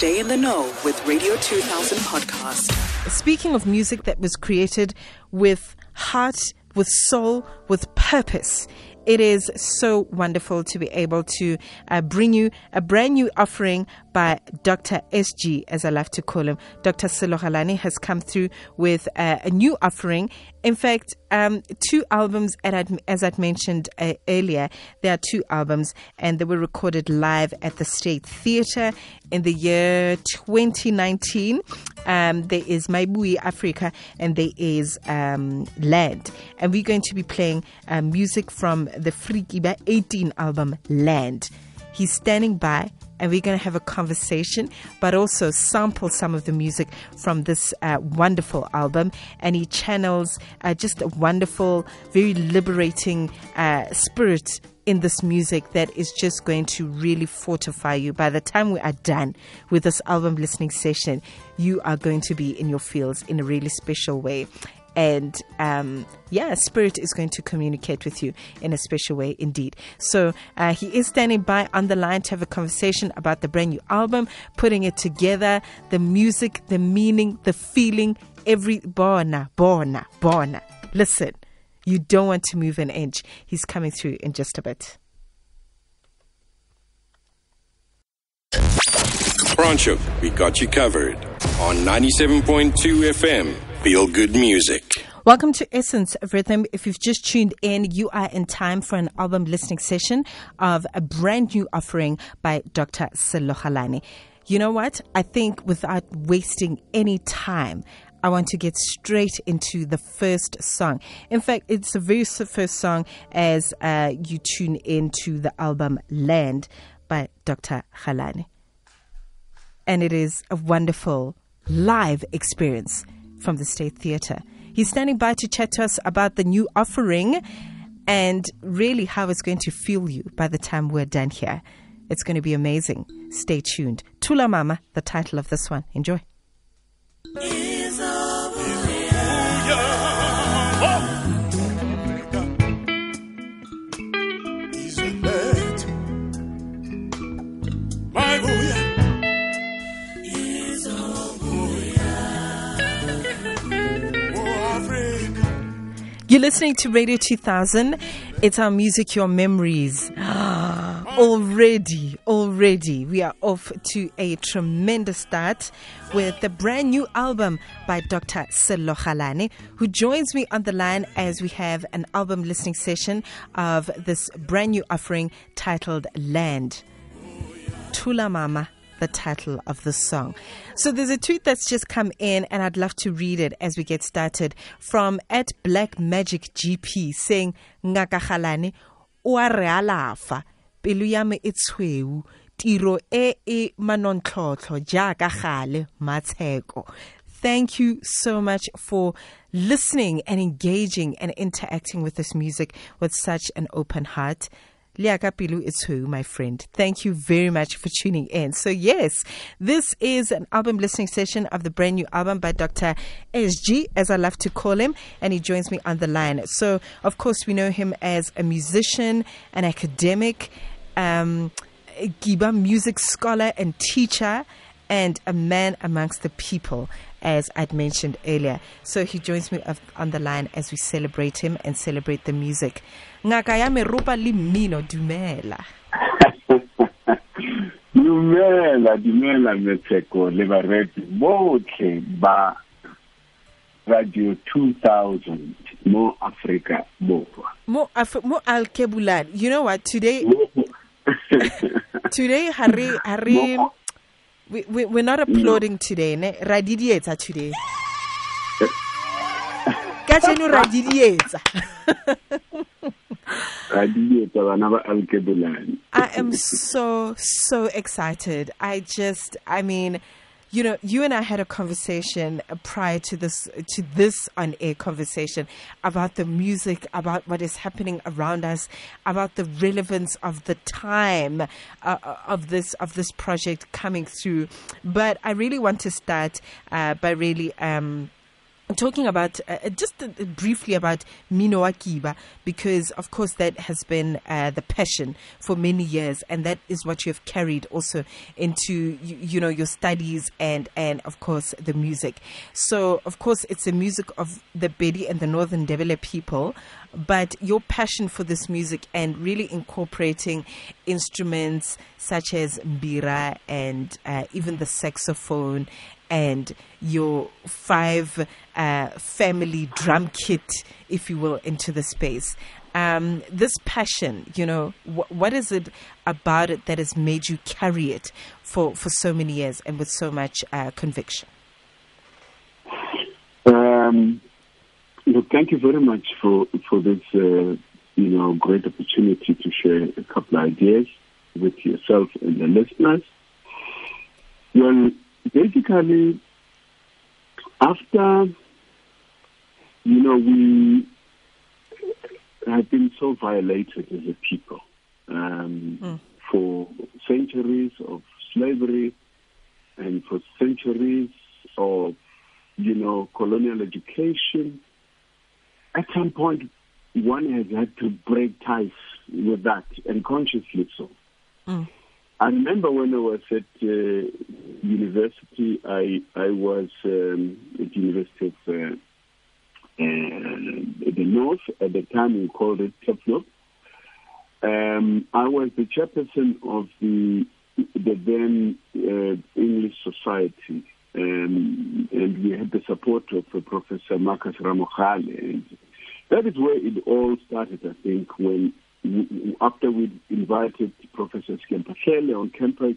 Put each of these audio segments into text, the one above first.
Stay in the know with Radio 2000 podcast. Speaking of music that was created with heart, with soul, with purpose, it is so wonderful to be able to uh, bring you a brand new offering by Dr. SG, as I love to call him. Dr. Sello has come through with uh, a new offering. In fact, um, two albums, as I'd mentioned uh, earlier, there are two albums, and they were recorded live at the State Theatre in the year 2019. Um, there is Maibuye Africa, and there is um, Land. And we're going to be playing uh, music from the Free Kiba 18 album, Land. He's standing by and we're going to have a conversation, but also sample some of the music from this uh, wonderful album. And he channels uh, just a wonderful, very liberating uh, spirit in this music that is just going to really fortify you. By the time we are done with this album listening session, you are going to be in your fields in a really special way and um, yeah, Spirit is going to communicate with you in a special way indeed. So uh, he is standing by on the line to have a conversation about the brand new album, putting it together, the music, the meaning, the feeling, every bona, bona, bona. Listen, you don't want to move an inch. He's coming through in just a bit. Francho, we got you covered on 97.2 FM. Feel good music. Welcome to Essence of Rhythm. If you've just tuned in, you are in time for an album listening session of a brand new offering by Dr. Sello You know what? I think without wasting any time, I want to get straight into the first song. In fact, it's the very first song as uh, you tune into the album Land by Dr. Galane. And it is a wonderful live experience from the State Theatre. He's standing by to chat to us about the new offering and really how it's going to feel you by the time we're done here. It's going to be amazing. Stay tuned. Tula Mama, the title of this one. Enjoy. You're listening to Radio 2000. It's our music, your memories. already, already, we are off to a tremendous start with the brand new album by Dr. Sello who joins me on the line as we have an album listening session of this brand new offering titled Land. Tula Mama the title of the song. So there's a tweet that's just come in, and I'd love to read it as we get started from at Black Magic GP saying, Ngaka Galane, o a re alafa, pelo ya me e tiro e e manontlhotlho jaaka gale. Thank you so much for listening and engaging and interacting with this music with such an open heart. Liaka Pilu Itsu, my friend. Thank you very much for tuning in. So, yes, this is an album listening session of the brand new album by Dr. SG, as I love to call him, and he joins me on the line. So, of course, we know him as a musician, an academic, um, a Kiba music scholar and teacher, and a man amongst the people as I'd mentioned earlier. So he joins me on the line as we celebrate him and celebrate the music. Ngaka ya meropa le mmino dumela. dumela dumela metsheko le bareti botlhe ba radio 2000 mo Africa borwa. Mo Af- mo alkebulan you know what? Today today hari hari we, we, we're not applauding today ne? Ra didietsa today. Ka tseno ra didietsa I am so so excited. I just I mean you know, you and I had a conversation prior to this to this on air conversation about the music, about what is happening around us, about the relevance of the time uh, uh, of this of this project coming through. But I really want to start uh, by really. Um, talking about uh, just uh, briefly about Mino Akiba because of course that has been uh, the passion for many years and that is what you have carried also into you, you, know your studies and and of course the music. So of course it's the music of the Bedi and the Northern Ndebele people but your passion for this music and really incorporating instruments such as mbira and uh, even the saxophone and your five uh, family drum kit, if you will, into the space. Um, this passion, you know, wh- what is it about it that has made you carry it for, for so many years and with so much uh, conviction? Um, look, thank you very much for for this, uh, you know, great opportunity to share a couple of ideas with yourself and the listeners. Well, basically, after, you know, we have been so violated as a people um, mm. for centuries of slavery and for centuries of, you know, colonial education. At some point, one has had to break ties with that, and consciously so. Mm. I remember when I was at uh, university, I I was um, at University of uh, uh, the North at the time we called it Turfloop. Um, I was the chairperson of the the then uh, English Society, um, and we had the support of uh, Professor Marcus Ramokgale, and that is where it all started. I think when after we invited Professor Skempa on campus,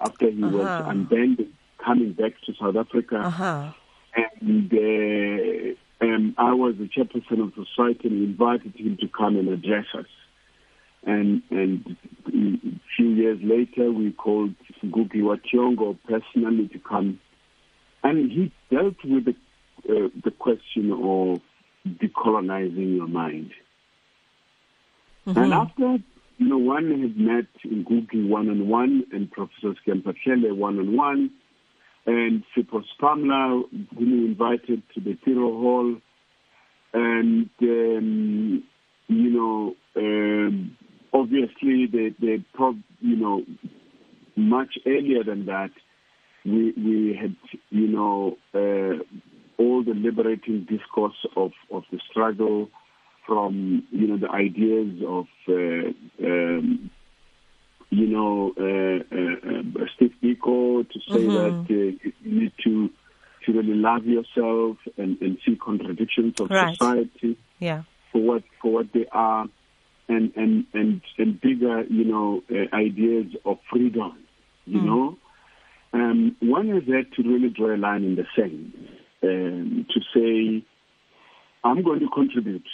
after he uh-huh. was unbanned, coming back to South Africa. Uh-huh. And uh, um, I was the chairperson of the society and invited him to come and address us. And, and a few years later, we called Ngugi wa Thiong'o personally to come. And he dealt with the, uh, the question of decolonizing your mind. Mm-hmm. And after, you know, one had met in Ngugi one on one and Professor Es'kia Mphahlele one on one, and Sipho Sepamla, whom we invited to the Tiro Hall, and, um, you know, um, obviously they, they prob- you know, much earlier than that, we, we had, you know, uh, all the liberating discourse of, of the struggle, from you know the ideas of uh, um, you know uh, uh, Steve Biko to say mm-hmm. that uh, you need to to really love yourself and, and see contradictions of right. society yeah. for what for what they are and and and, and bigger you know uh, ideas of freedom you mm. know um, one is had to really draw a line in the sand um, to say I'm going to contribute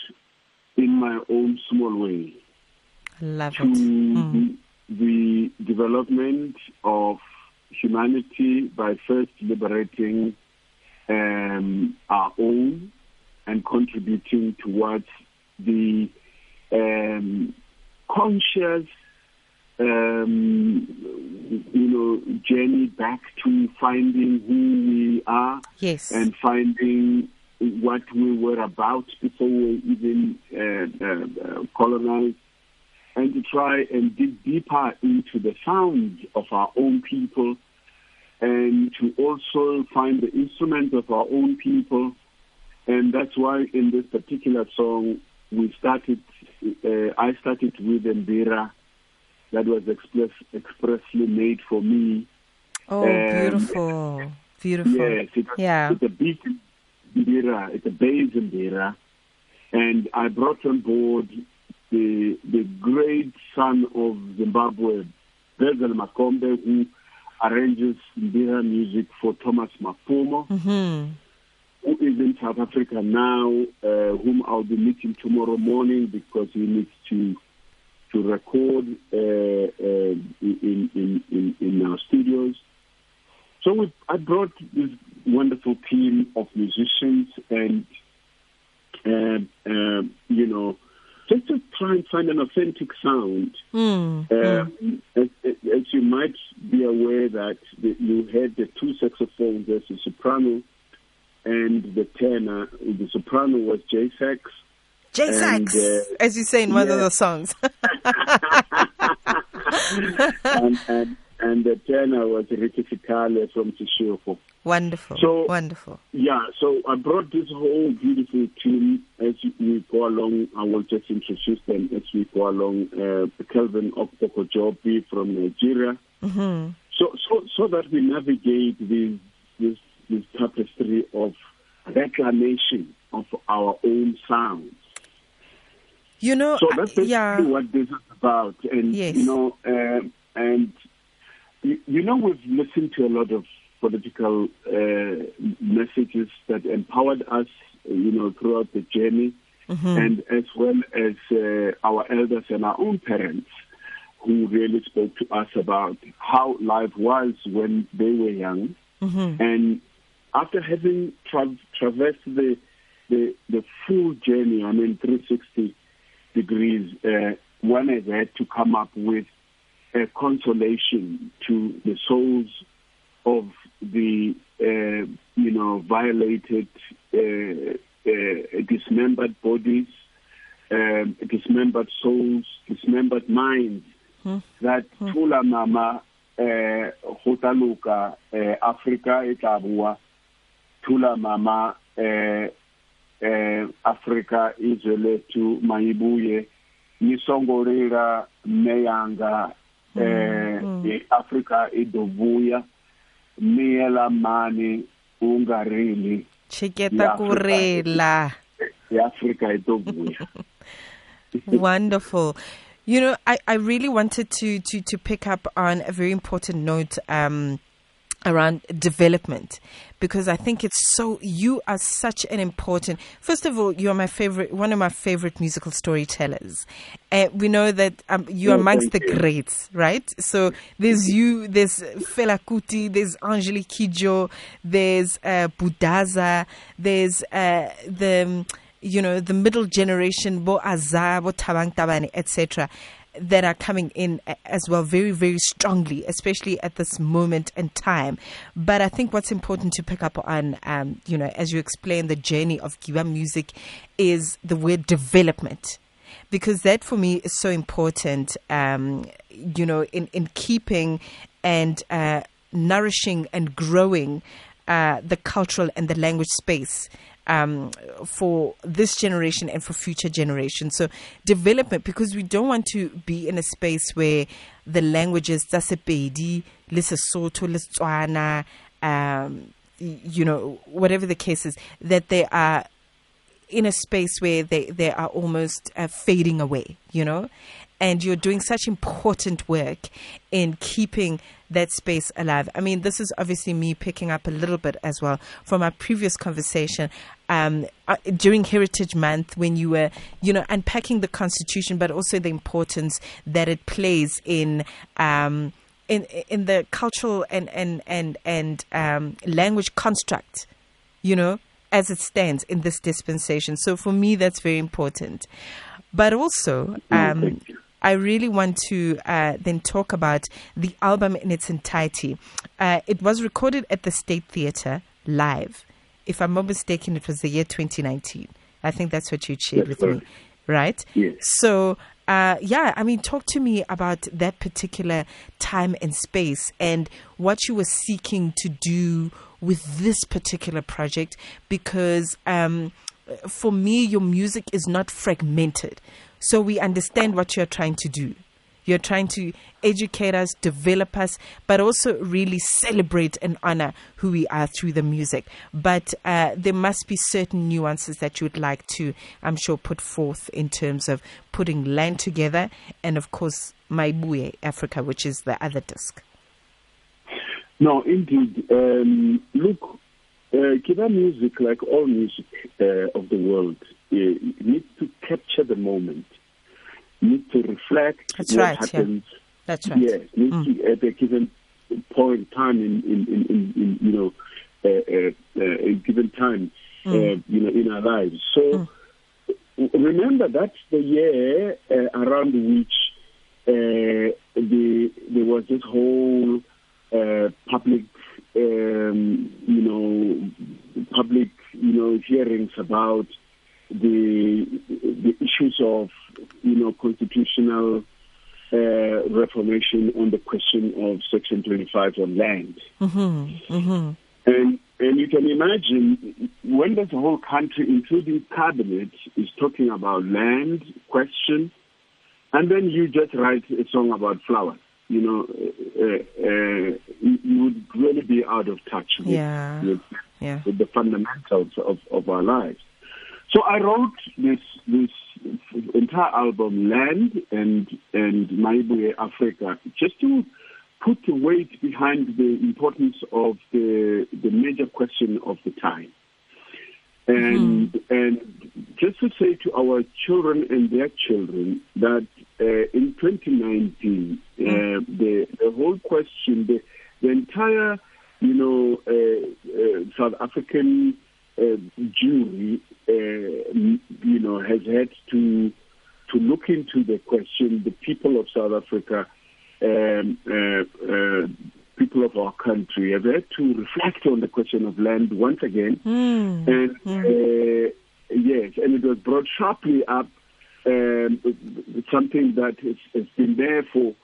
in my own small way Love to mm. the development of humanity by first liberating um, our own and contributing towards the um, conscious, um, you know, journey back to finding who we are yes. and finding what we were about before we even uh, uh, colonized, and to try and dig deeper into the sound of our own people, and to also find the instrument of our own people. And that's why in this particular song, we started, uh, I started with Mbira that was express, expressly made for me. Oh, beautiful. Beautiful. Yes, it, yeah. it's a beat Mbira, it's a base in Mbira, and I brought on board the the great son of Zimbabwe, Bezel Makombe, who arranges Mbira music for Thomas Mapfumo, mm-hmm. who is in South Africa now, uh, whom I'll be meeting tomorrow morning because he needs to to record uh, uh, in, in, in, in our studios. So we, I brought this wonderful team of musicians and, uh, uh, you know, just to try and find an authentic sound. Mm, mm. As, as, you might be aware that you had the two saxophones, there's a soprano and the tenor. The soprano was J Sax. J Sax, uh, as you say in one yeah. of the songs. and, and, and the tenor was Ricky Fikale from Seshego. Wonderful. So wonderful. Yeah. So I brought this whole beautiful team as we go along. I will just introduce them as we go along. Uh, Kelvin Okpoko Jobi from Nigeria. Mm-hmm. So so so that we navigate this this this tapestry of reclamation of our own sounds. You know, so that's basically yeah. what this is about, and yes. you know, uh, and you, you know, we've listened to a lot of political uh, messages that empowered us, you know, throughout the journey, mm-hmm. and as well as uh, our elders and our own parents, who really spoke to us about how life was when they were young, mm-hmm. and after having tra- traversed the, the the full journey, I mean, 360 degrees, uh, one has had to come up with a consolation to the souls of the uh, you know violated, uh, uh, dismembered bodies, um, dismembered souls, dismembered minds. Hmm. That hmm. Tula Mama go taluka Africa e tla bua Tula Mama Africa e zweletu maibuye nisongorera meyanga eh Africa idovuya miyela mani ungarili chiketa kurela. Africa idovuya Wonderful. You know, I, I really wanted to, to, to pick up on a very important note um, around development. Because I think it's so you are such an important first of all you are my favorite one of my favorite musical storytellers. Uh, we know that um, you are Oh, amongst the greats right? So there's you there's Fela Kuti there's Angelique Kidjo there's uh, Budaza there's uh, the you know the middle generation Bo Azar Bo Tabang Tabane etc that are coming in as well very very strongly especially at this moment in time. But i think what's important to pick up on um, you know as you explain the journey of Kiba music is the word development. Because that for me is so important um, you know in, in keeping and uh, nourishing and growing uh, the cultural and the language space um, for this generation and for future generations. So development, because we don't want to be in a space where the languages, tsa Sepedi, le Sesotho, le um, you know, whatever the case is, that they are in a space where they, they are almost uh, fading away, you know? And you're doing such important work in keeping that space alive. I mean, this is obviously me picking up a little bit as well from our previous conversation um, uh, during Heritage Month when you were, you know, unpacking the Constitution, but also the importance that it plays in. Um, in, in the cultural and and and and um, language construct, you know, as it stands in this dispensation. So for me, that's very important. But also, um. I really want to uh, then talk about the album in its entirety. Uh, it was recorded at the State Theatre live. If I'm not mistaken, it was the year 2019. I think that's what you shared with me, right? Yes. So, uh, yeah, I mean, talk to me about that particular time and space and what you were seeking to do with this particular project because um, for me, your music is not fragmented. So we understand what you're trying to do. You're trying to educate us, develop us, but also really celebrate and honor who we are through the music. But uh, there must be certain nuances that you would like to, I'm sure, put forth in terms of putting land together and, of course, Maibuye Africa, which is the other disc. No, indeed. Um, look, uh, Kiba music, like all music uh, of the world, uh, needs to capture the moment, need to reflect That's what right, yeah. happens. That's right. Yes, needs to, at a given point in time in, in, in, in, in you know, uh, uh, uh, a given time, uh, you know, in our lives. So remember that's the year uh, around which uh, the there was this whole uh, public, um, you know, public you know, hearings about the the issues of you know constitutional uh, reformation on the question of Section 25 on land. Mm-hmm. Mm-hmm. And and you can imagine when a whole country, including cabinet, is talking about land question, and then you just write a song about flowers. You know, uh, uh, you would really be out of touch with, Yeah. with, Yeah. with the fundamentals of, of our lives. So I wrote this this entire album, Land and and Maibuye Africa, just to put the weight behind the importance of the the major question of the time. And and just to say to our children and their children that uh, in 2019 uh, the the whole question the the entire you know uh, uh, South African uh, jury uh, m- you know has had to to look into the question the people of South Africa um, uh, uh, people of our country have had to reflect on the question of land once again Mm. and uh, yes, and it was brought sharply up. Um, something that has, has been there for,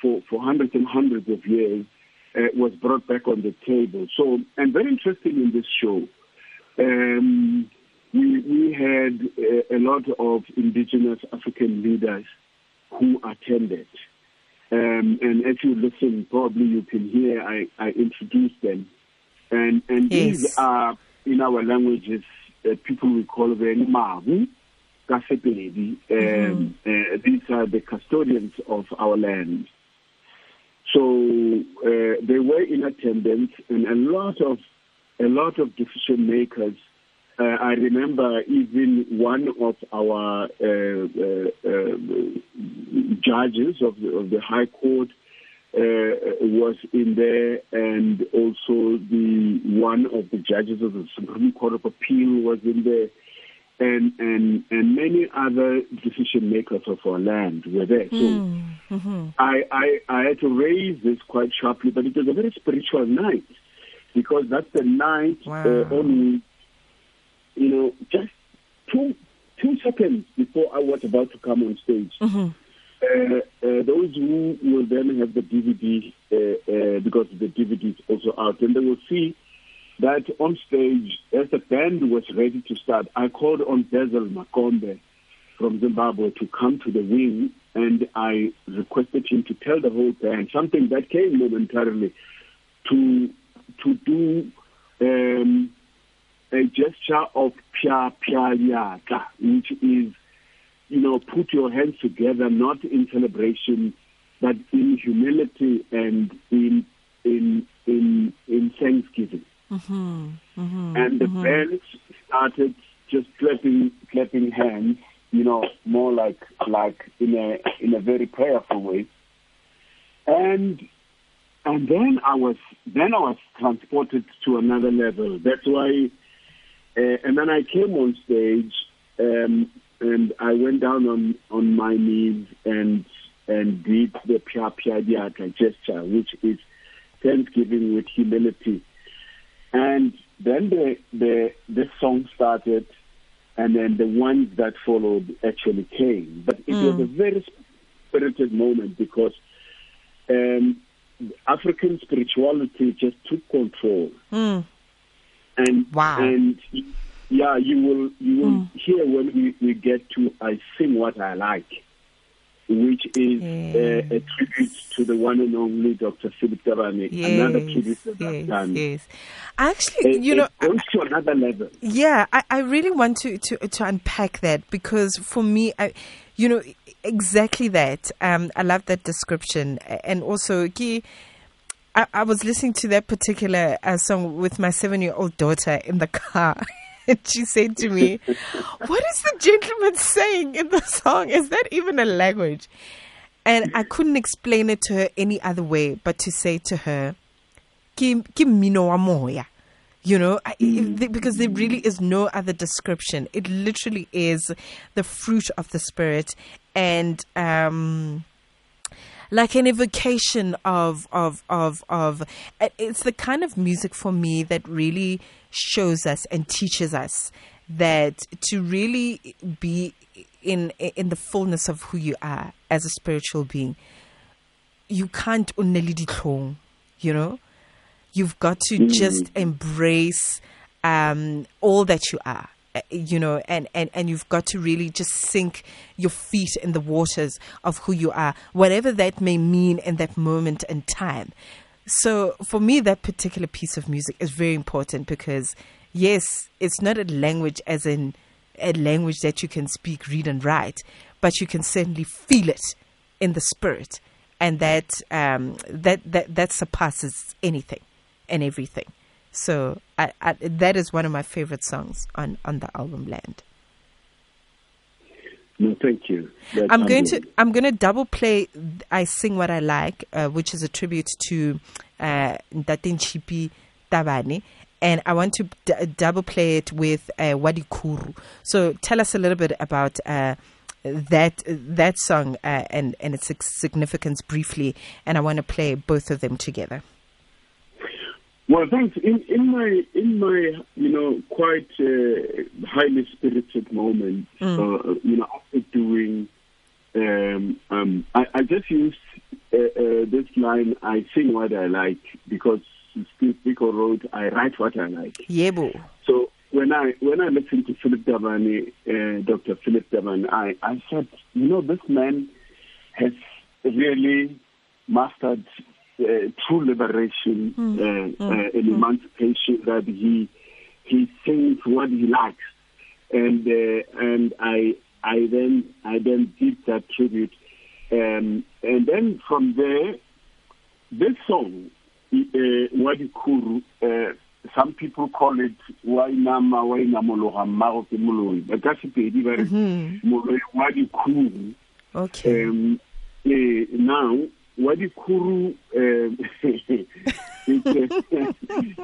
for for hundreds and hundreds of years uh, was brought back on the table. So, and very interesting in this show, um, we we had uh, a lot of indigenous African leaders who attended. Um, and as you listen, probably you can hear I, I introduced them. And, and Yes. these are, in our languages, uh, people we call them Kasepedi. Um, uh, these are the custodians of our land. So uh, they were in attendance, and a lot of a lot of decision makers. Uh, I remember even one of our uh, uh, uh, judges of the, of the High Court uh, was in there, and also the one of the judges of the Supreme Court of Appeal was in there, and and and many other decision makers of our land were there. So. I, I, I had to raise this quite sharply, but it was a very spiritual night because that's the night Wow. uh, only, you know, just two two seconds before I was about to come on stage. Uh, uh, those who will then have the DVD uh, uh, because the DVD is also out, and they will see that on stage as the band was ready to start. I called on Bezel Makombe from Zimbabwe to come to the wing, and I requested him to tell the whole band something that came momentarily to to do um, a gesture of pia pia yaka, which is you know put your hands together, not in celebration, but in humility and in in in in thanksgiving. Mm-hmm. Mm-hmm. And the mm-hmm. band started just clapping clapping hands, you know, more like like in a in a very prayerful way. And and then I was then I was transported to another level. That's why uh, and then I came on stage um, and I went down on, on my knees and and did the pia pia diata gesture, which is thanksgiving with humility. And then the the the song started, and then the ones that followed actually came. But it was a very spirited moment because um, African spirituality just took control Mm. And Wow. and yeah, you will you will hear when we, we get to I sing what I like, which is uh, a tribute to the one and only Dr. Philip Tabane. Another tribute Yes, that I've yes, done. yes. Actually, you know, it goes to another level. Yeah, I, I really want to, to to unpack that because for me, I, you know, exactly that. Um, I love that description, and also, Ki, I, I was listening to that particular uh, song with my seven-year-old daughter in the car. And she said to me, What is the gentleman saying in the song? Is that even a language? And I couldn't explain it to her any other way but to say to her, Ki ki mmino wa moya you know I, if because there really is no other description it literally is the fruit of the spirit and um like an evocation of of of of it- it's the kind of music for me that really shows us and teaches us that to really be in in the fullness of who you are as a spiritual being, you can't only you know. You've got to just embrace um, all that you are you know, and, and, and you've got to really just sink your feet in the waters of who you are, whatever that may mean in that moment and time. So for me, that particular piece of music is very important because, yes, it's not a language as in a language that you can speak, read, and write, but you can certainly feel it in the spirit, and that um, that that that surpasses anything and everything. So I, I, that is one of my favorite songs on, on the album Land. No, thank you. I'm going to. I'm going to double play I Sing What I Like, uh, which is a tribute to uh, Ndatin Chipi Tabane. And I want to d- double play it with uh, Wadikuru. So tell us a little bit about uh, that that song uh, and, and its significance briefly. And I want to play both of them together. Well, thanks. In, in my in my you know quite uh, highly spirited moment, uh, you know, after doing, um, um, I, I just used uh, uh, this line: "I sing what I like," because Steve Biko wrote, "I write what I like." Yebo. So when I when I listened to Philip Tabane, uh, Dr. Philip Tabane, I, I said, you know, this man has really mastered true liberation uh, uh, and emancipation. That he he sings what he likes, and uh, and I I then I then did that tribute, um, and then from there, this song, uh, Wadikuru. Uh, some people call it wainama wainamologa mmago ke moloi ba ka sepedi ba re moloi wa Okay. um, eh, now wadikuru um, it's, a,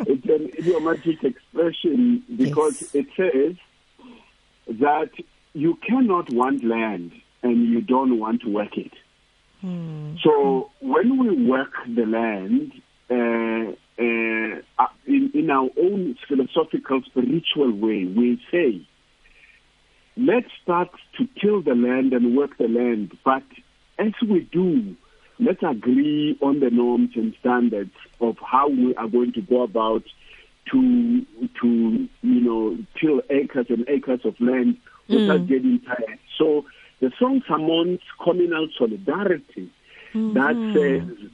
it's an idiomatic expression because Yes. it says that you cannot want land and you don't want to work it. So when we work the land, uh, uh, in, in our own philosophical, spiritual way, we say, let's start to till the land and work the land. But as we do, let's agree on the norms and standards of how we are going to go about to to you know till acres and acres of land without mm. getting tired. So the song summons communal solidarity that mm-hmm. says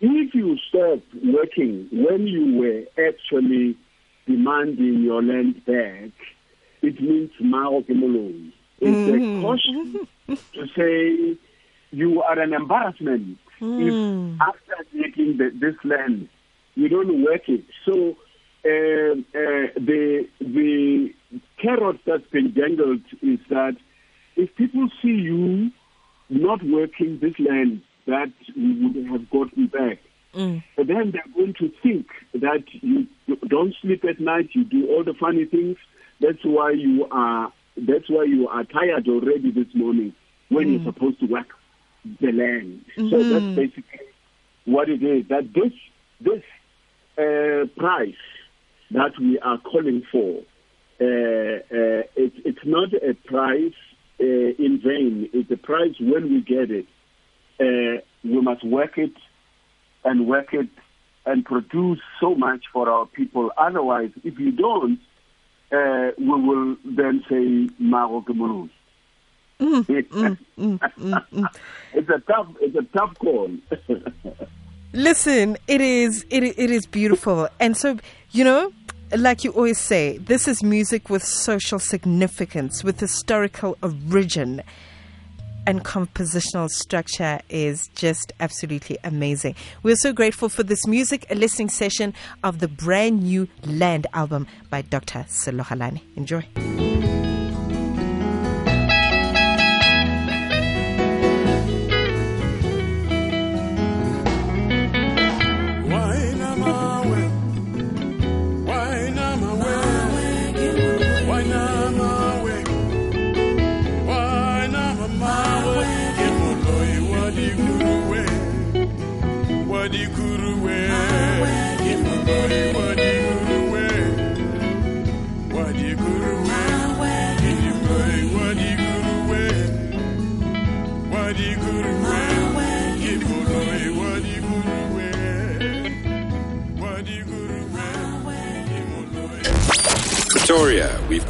if you stop working when you were actually demanding your land back, it means Mao Kimoloi. It's a mm-hmm. caution to say you are an embarrassment if after taking the, this land you don't work it. So uh, uh, the the carrot that's been dangled is that if people see you not working this land that we would have gotten back, then they're going to think that you don't sleep at night, you do all the funny things. That's why you are. That's why you are tired already this morning when you're supposed to work the land. So that's basically what it is. That this this uh, price that we are calling for, uh, uh, it, it's not a price uh, in vain. It's a price when we get it. Uh, we must work it and work it and produce so much for our people. Otherwise, if you don't, uh, we will then say Maro Kemoros. Mm, mm, mm, it's a tough, it's a tough call. Listen, it is, it, it is beautiful, and so you know, like you always say, this is music with social significance, with historical origin, and compositional structure is just absolutely amazing. We're so grateful for this music, a listening session of the brand new Land album by Dr. Sello Galane. Enjoy.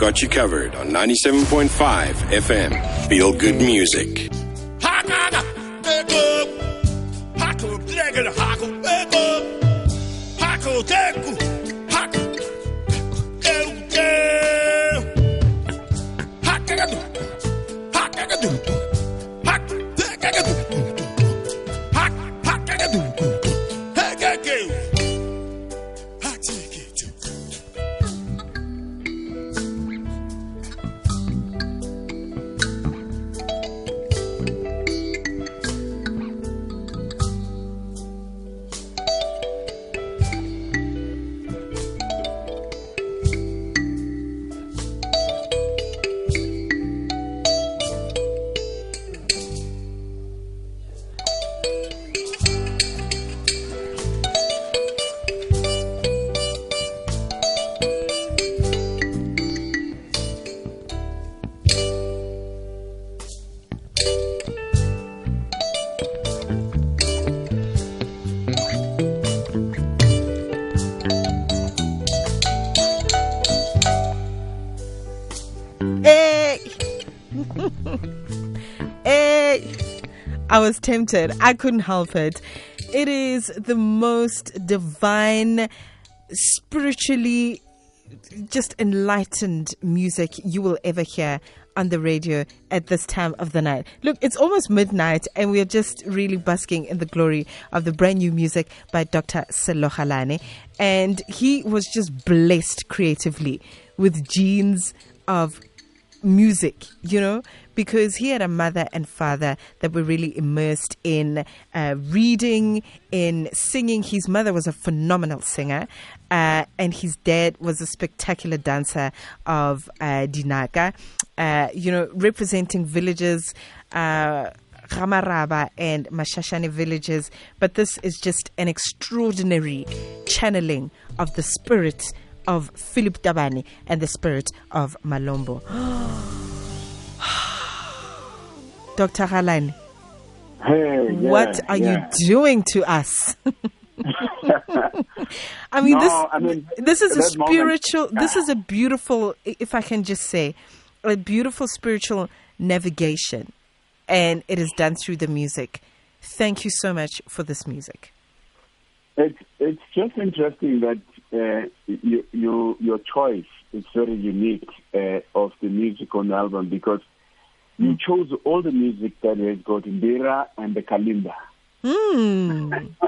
Got you covered on 97.5 FM. Feel good music. Was tempted. I couldn't help it. It is the most divine, spiritually just enlightened music you will ever hear on the radio at this time of the night. Look, it's almost midnight and we are just really basking in the glory of the brand new music by Dr. Sello Galane. And he was just blessed creatively with genes of music, you know, because he had a mother and father that were really immersed in uh, reading, in singing. His mother was a phenomenal singer, uh, and his dad was a spectacular dancer of uh, Dinaka, uh, you know, representing villages. Uh, Ramaraba and Mashashane villages, but this is just an extraordinary channeling of the spirit of Philip Tabane and the spirit of Malombo. Dr. Galane, Hey, yeah, what are yeah. you doing to us? I mean, No, this I mean, this is a that moment- spiritual. This is a beautiful, if I can just say, a beautiful spiritual navigation, and it is done through the music. Thank you so much for this music. It's it's just interesting that uh, you, you your choice is very unique uh, of the music on the album because you chose all the music that has got mbira and the Kalimba. Hmm.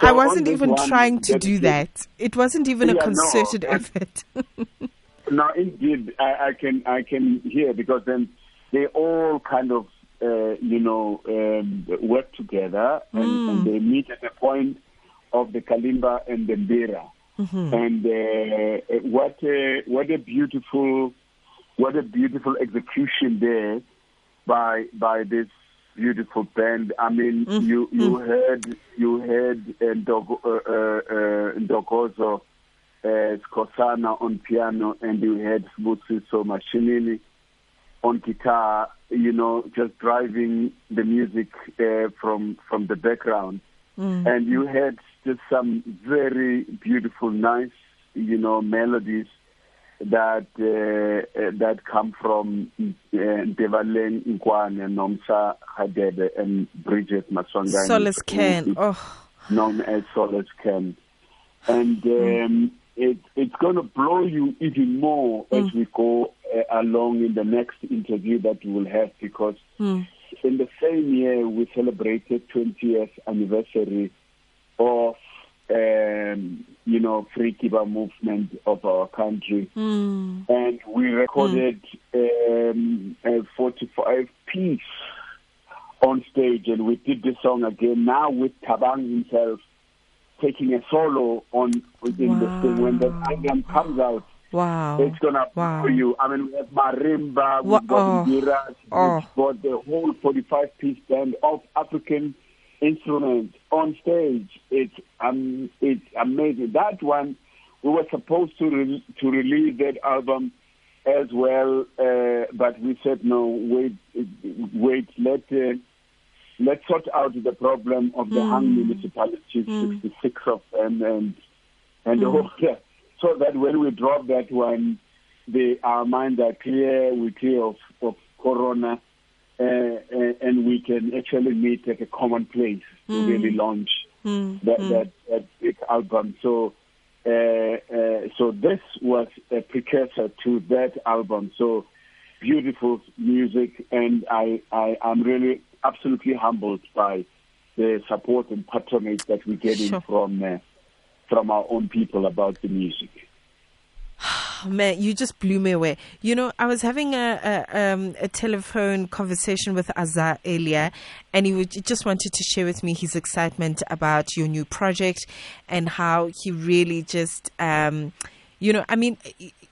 So I wasn't even one, trying to do that. It wasn't even a Yeah, no, concerted and- effort. No, indeed, I, I can I can hear because then they all kind of uh, you know um, work together and, and they meet at a point of the kalimba and the mbira. And uh, what a, what a beautiful what a beautiful execution there by by this beautiful band. I mean, you you heard you heard uh, uh, uh, uh, uh, Skosana on piano, and you had Butsiso Machinini on guitar. You know, just driving the music uh, from from the background, and you had just some very beautiful, nice, you know, melodies that uh, uh, that come from uh, Devaleng Nkwane, Nomsa Hadebe, and Bridget Maswangani. Solace can. Oh, known as Solace Can. And um, it, it's going to blow you even more as we go uh, along in the next interview that we will have because in the same year we celebrated 20th anniversary of um, you know free Kiba movement of our country, and we recorded um, a 45 piece on stage, and we did the song again now with Tabang himself taking a solo on in the thing when the album comes out. Wow. It's gonna Wow. for you. I mean, we have marimba, we've got oh. Oh. we've got the whole 45 piece band of African instruments on stage. It's um, it's amazing. That one we were supposed to re- to release that album as well, uh, but we said no. Wait, wait. Let uh, let's sort out the problem of the hung municipalities, 66 of them, and and all the so that when we drop that one, the, our minds are clear, we're clear of, of corona, uh, uh, and we can actually meet at a common place to really launch that, that, that big album. So, uh, uh, so this was a precursor to that album. So, beautiful music, and I, I am really absolutely humbled by the support and patronage that we're getting Sure. from uh, from our own people about the music. Man, you just blew me away. You know, I was having a a, um, a telephone conversation with Azar earlier, and he would, he just wanted to share with me his excitement about your new project and how he really just, um, you know, I mean.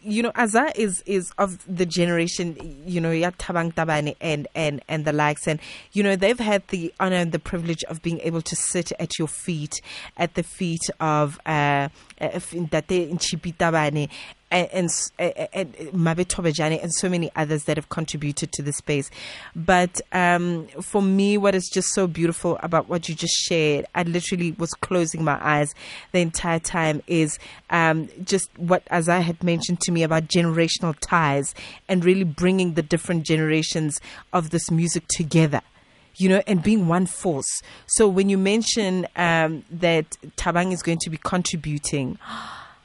You know, Azar is is of the generation, you know, ya Thabang Tabane and and and the likes, and you know they've had the honor and the privilege of being able to sit at your feet, at the feet of uh, uh, Ntate Nchipi Tabane, and, and, and and so many others that have contributed to the space. But um, for me, what is just so beautiful about what you just shared, I literally was closing my eyes the entire time, is um, just what, as I had mentioned to me about generational ties and really bringing the different generations of this music together you know, and being one force. So when you mention um, that Thabang is going to be contributing,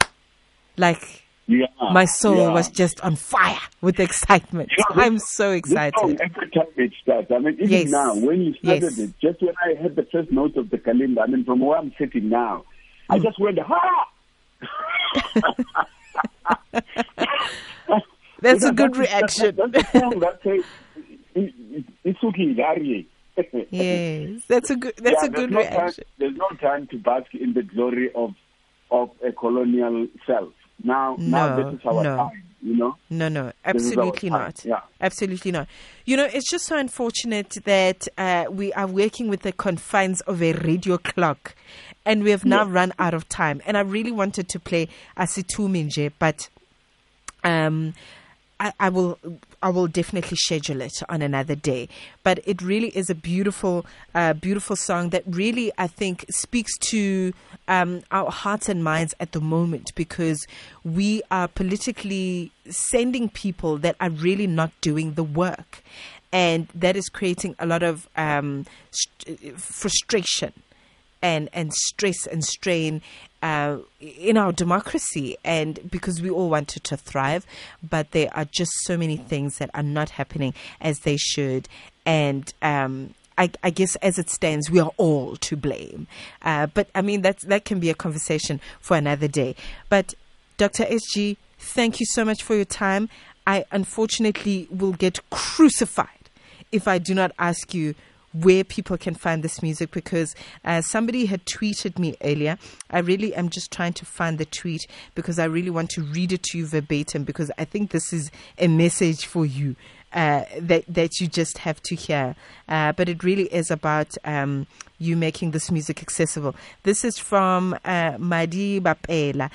like Yeah, my soul yeah. was just on fire with excitement. You know, this- I'm so This song, excited. every time it starts, I mean, even Yes. now, when you started Yes. it, just when I heard the first note of the kalimba, I mean, from where I'm sitting now, I Mm. just went, ha! That's a good that's- reaction. That's, that's song that says, "I- I- it's. Yes, that's a good. That's Yeah, a there's good no time- reaction. there's no time to bask in the glory of of a colonial self. Now, now No, this is our no. time, you know? No, no, This is our absolutely not. yeah. Absolutely not. You know, it's just so unfortunate that uh, we are working with the confines of a radio clock and we have now run out of time. And I really wanted to play Asitu Minje, but um, I, I will I will definitely schedule it on another day. But it really is a beautiful, uh, beautiful song that really I think speaks to um, our hearts and minds at the moment because we are politically sending people that are really not doing the work, and that is creating a lot of um, st- frustration and and stress and strain uh, in our democracy. And because we all wanted to thrive but there are just so many things that are not happening as they should. And um, I, I guess as it stands, we are all to blame. Uh, but I mean, that's, that can be a conversation for another day. But Dr. SG, thank you so much for your time. I unfortunately will get crucified if I do not ask you where people can find this music because uh, somebody had tweeted me earlier. I really am just trying to find the tweet because I really want to read it to you verbatim because I think this is a message for you. Uh, that that you just have to hear, uh, but it really is about um, you making this music accessible. This is from uh, Madi Bapela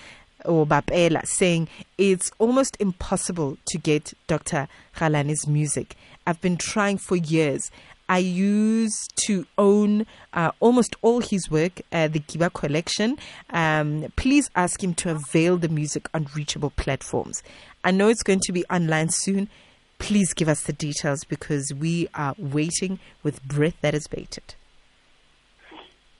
or Bapela saying it's almost impossible to get Dr. Galane's music. I've been trying for years. I used to own uh, almost all his work, uh, the Kiba collection. Um, please ask him to avail the music on reachable platforms. I know it's going to be online soon. Please give us the details because we are waiting with breath that is bated.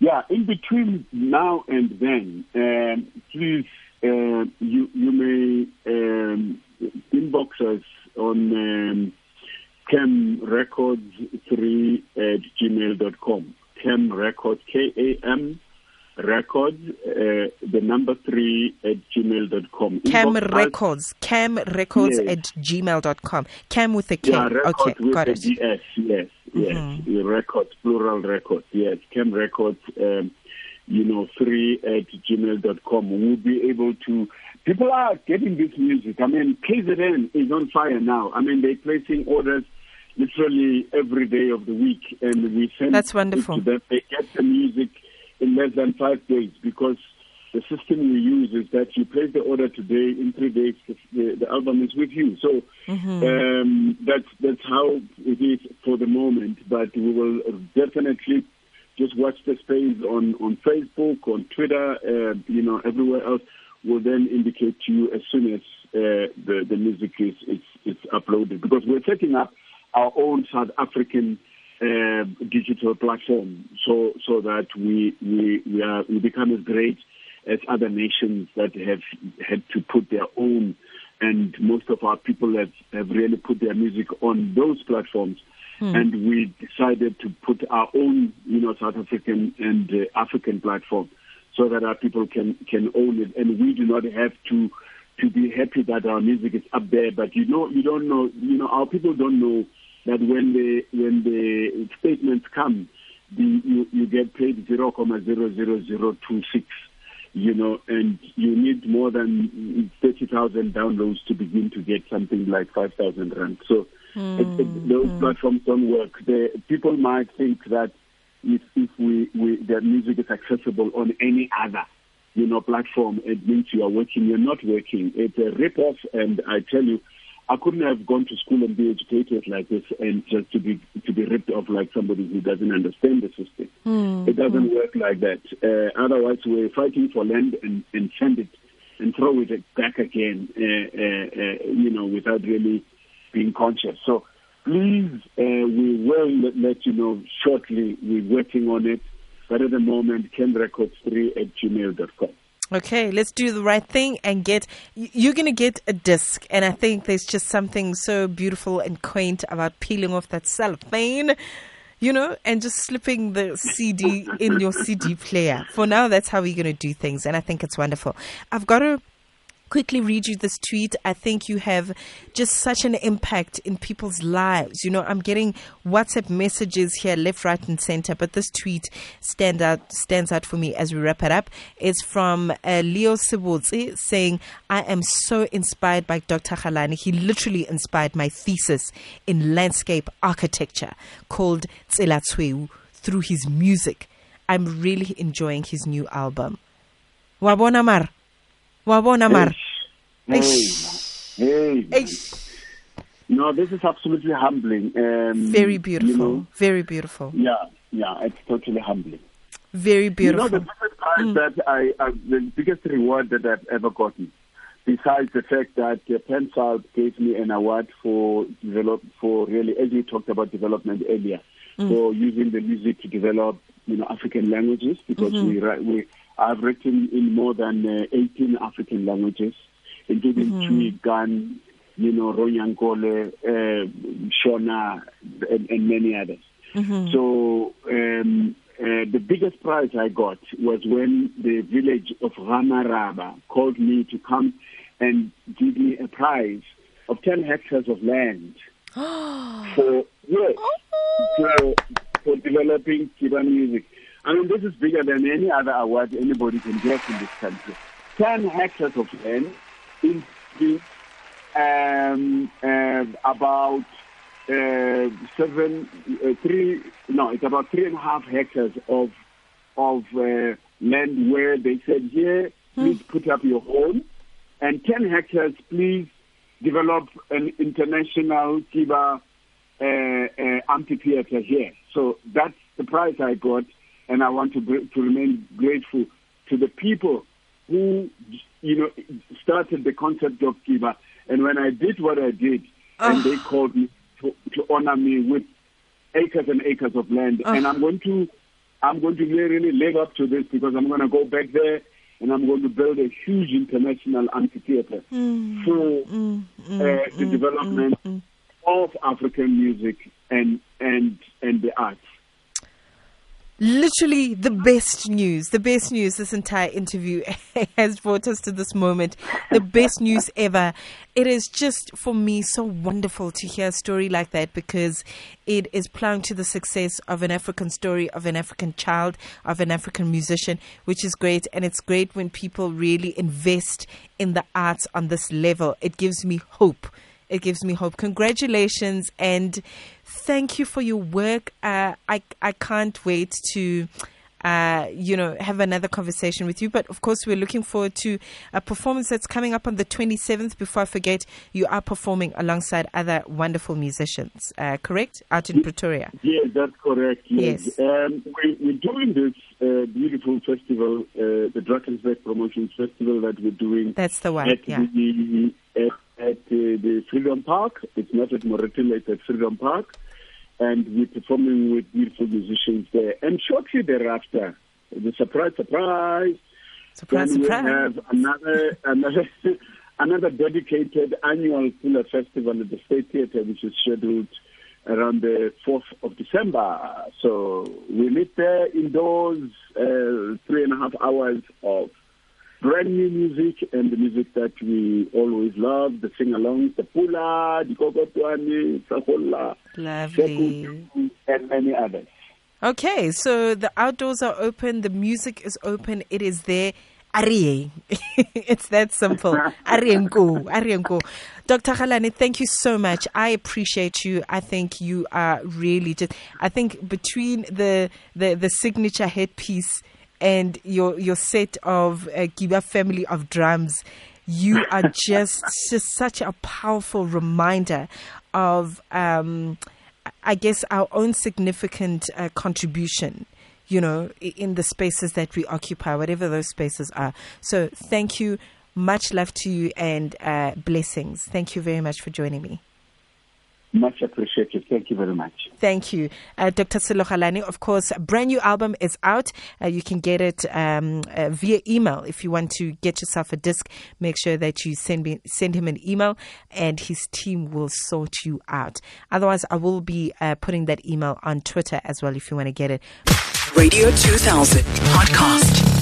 Yeah, in between now and then, um, please, uh, you you may um, inbox us on um, kamrecords3 at gmail.com. Kam Records, K-A-M Records, uh, the number 3 at gmail.com. Cam Inbox us. Records, Kam Records Yes. at gmail.com. Cam with a K. Yeah, okay, got a it. DS, yes, yes. The Records, plural records, yes. Kam Records, um, you know, three at gmail.com. We'll be able to. People are getting this music. I mean, KZN is on fire now. I mean, they're placing orders literally every day of the week, and we send That's wonderful. They get the music in less than five days because the system we use is that you place the order today, in three days the, the, album is with you. So um, that's that's how it is for the moment. But we will definitely just watch the space on on Facebook, on Twitter, uh, you know, everywhere else. will then indicate to you as soon as uh, the the music is is, is uploaded because we're setting up our own South African uh, digital platform so so that we we we are we become as great as other nations that have had to put their own and most of our people have, have really put their music on those platforms. And we decided to put our own you know South African and uh, African platform so that our people can can own it. And we do not have to to be happy that our music is up there but you know you don't know you know our people don't know that when the when the statements come the, you you get paid 0.00026 you know and you need more than 30,000 downloads to begin to get something like 5,000 rand. So hmm. it, it, those hmm. platforms don't work. The people might think that if if we, we their music is accessible on any other you know platform it means you are working. You're not working. It's a rip off and i tell you i couldn't have gone to school and be educated like this and just to be to be ripped off like somebody who doesn't understand the system. It doesn't work like that. Uh, otherwise we're fighting for land and and send it and throw it back again uh, uh, uh, you know without really being conscious. So please uh, we will let, let you know shortly. We're working on it. But at the moment kamrecords3 at gmail.com Okay, let's do the right thing and get. You're going to get a disc, and I think there's just something so beautiful and quaint about peeling off that cellophane, you know, and just slipping the CD in your CD player. For now, that's how we're going to do things, and I think it's wonderful. I've got to quickly read you this tweet. I think you have just such an impact in people's lives. You know, I'm getting WhatsApp messages here, left, right, and center, but this tweet stand out stands out for me as we wrap it up. It's from uh, Leo Sibotsi saying, "I am so inspired by Dr. Galane. He literally inspired my thesis in landscape architecture called Tselatsweu through his music. I'm really enjoying his new album." Wabona Mar. Wabona Mar. hey, hey, no this is absolutely humbling um, Very you beautiful. know, Very beautiful. yeah yeah it's totally humbling. Very beautiful. You know, the biggest prize that I, I, the biggest reward that I've ever gotten, besides the fact that uh, PanSALB gave me an award for develop for really, as you talked about development earlier, for using the music to develop, you know, African languages because we write, we I've written in more than uh, 18 African languages, including Twi, Gan, you know, Ronyankole, uh, Shona, and, and many others. So um, uh, the biggest prize I got was when the village of Ramaraba called me to come and give me a prize of 10 hectares of land for yes, for, for developing Kiba music. I mean, this is bigger than any other award anybody can get in this country. 10 hectares of land in um, uh, about uh, seven, uh, three, no, it's about three and a half hectares of of uh, land where they said, here, please put up your home, and 10 hectares, please develop an international Kiba uh, uh, amphitheater here. So that's the prize I got, and I want to to remain grateful to the people who, you know, started the concept of Kiba. And when I did what I did, and they called me to, to honor me with acres and acres of land, and I'm going to, I'm going to really live up to this because I'm going to go back there and I'm going to build a huge international amphitheater hmm. for hmm. uh, hmm. the development of African music and and and the arts. Literally the best news, the best news. This entire interview has brought us to this moment. The best news ever. It is just for me so wonderful to hear a story like that because it is plowing to the success of an African story, of an African child, of an African musician, which is great. And it's great when people really invest in the arts on this level. It gives me hope. It gives me hope. Congratulations and thank you for your work. Uh, I I can't wait to. Uh, you know, have another conversation with you. But of course, we're looking forward to a performance that's coming up on the 27th. Before I forget, you are performing alongside other wonderful musicians, uh, correct? Out in Pretoria. Yes, that's correct. Yes. Yes. Um, we, we're doing this uh, beautiful festival, uh, the Drakensberg Promotions Festival that we're doing That's the one. at Yeah. the at, at uh, the Freedom Park. It's not at Moretel, it's at Freedom Park, and we're performing with beautiful musicians there. And shortly thereafter, the surprise, surprise, Surprise, then we surprise. have another another another dedicated annual Fuller Festival at the State Theatre, which is scheduled around the 4th of December. So we meet there indoors, uh, three and a half hours of brand new music and the music that we always love, the sing-alongs, the Pula, the Kokotwani, Sahola, Lovely. And many others. Okay, so the outdoors are open, the music is open, it is there. Ariye. it's that simple. Arienko. Arienko. Dr. Galane, thank you so much. I appreciate you. I think you are really just I think between the the, the signature headpiece and your your set of uh, Kiba family of drums, you are just just such a powerful reminder of um I guess our own significant uh, contribution, you know, in the spaces that we occupy, whatever those spaces are. So thank you. Much love to you and uh, blessings. Thank you very much for joining me. Much appreciated. Thank you very much. Thank you. Uh, Dr. Sello Galane, of course, a brand new album is out. Uh, you can get it um, uh, via email. If you want to get yourself a disc, make sure that you send, me, send him an email and his team will sort you out. Otherwise, I will be uh, putting that email on Twitter as well if you want to get it. Radio 2000 podcast.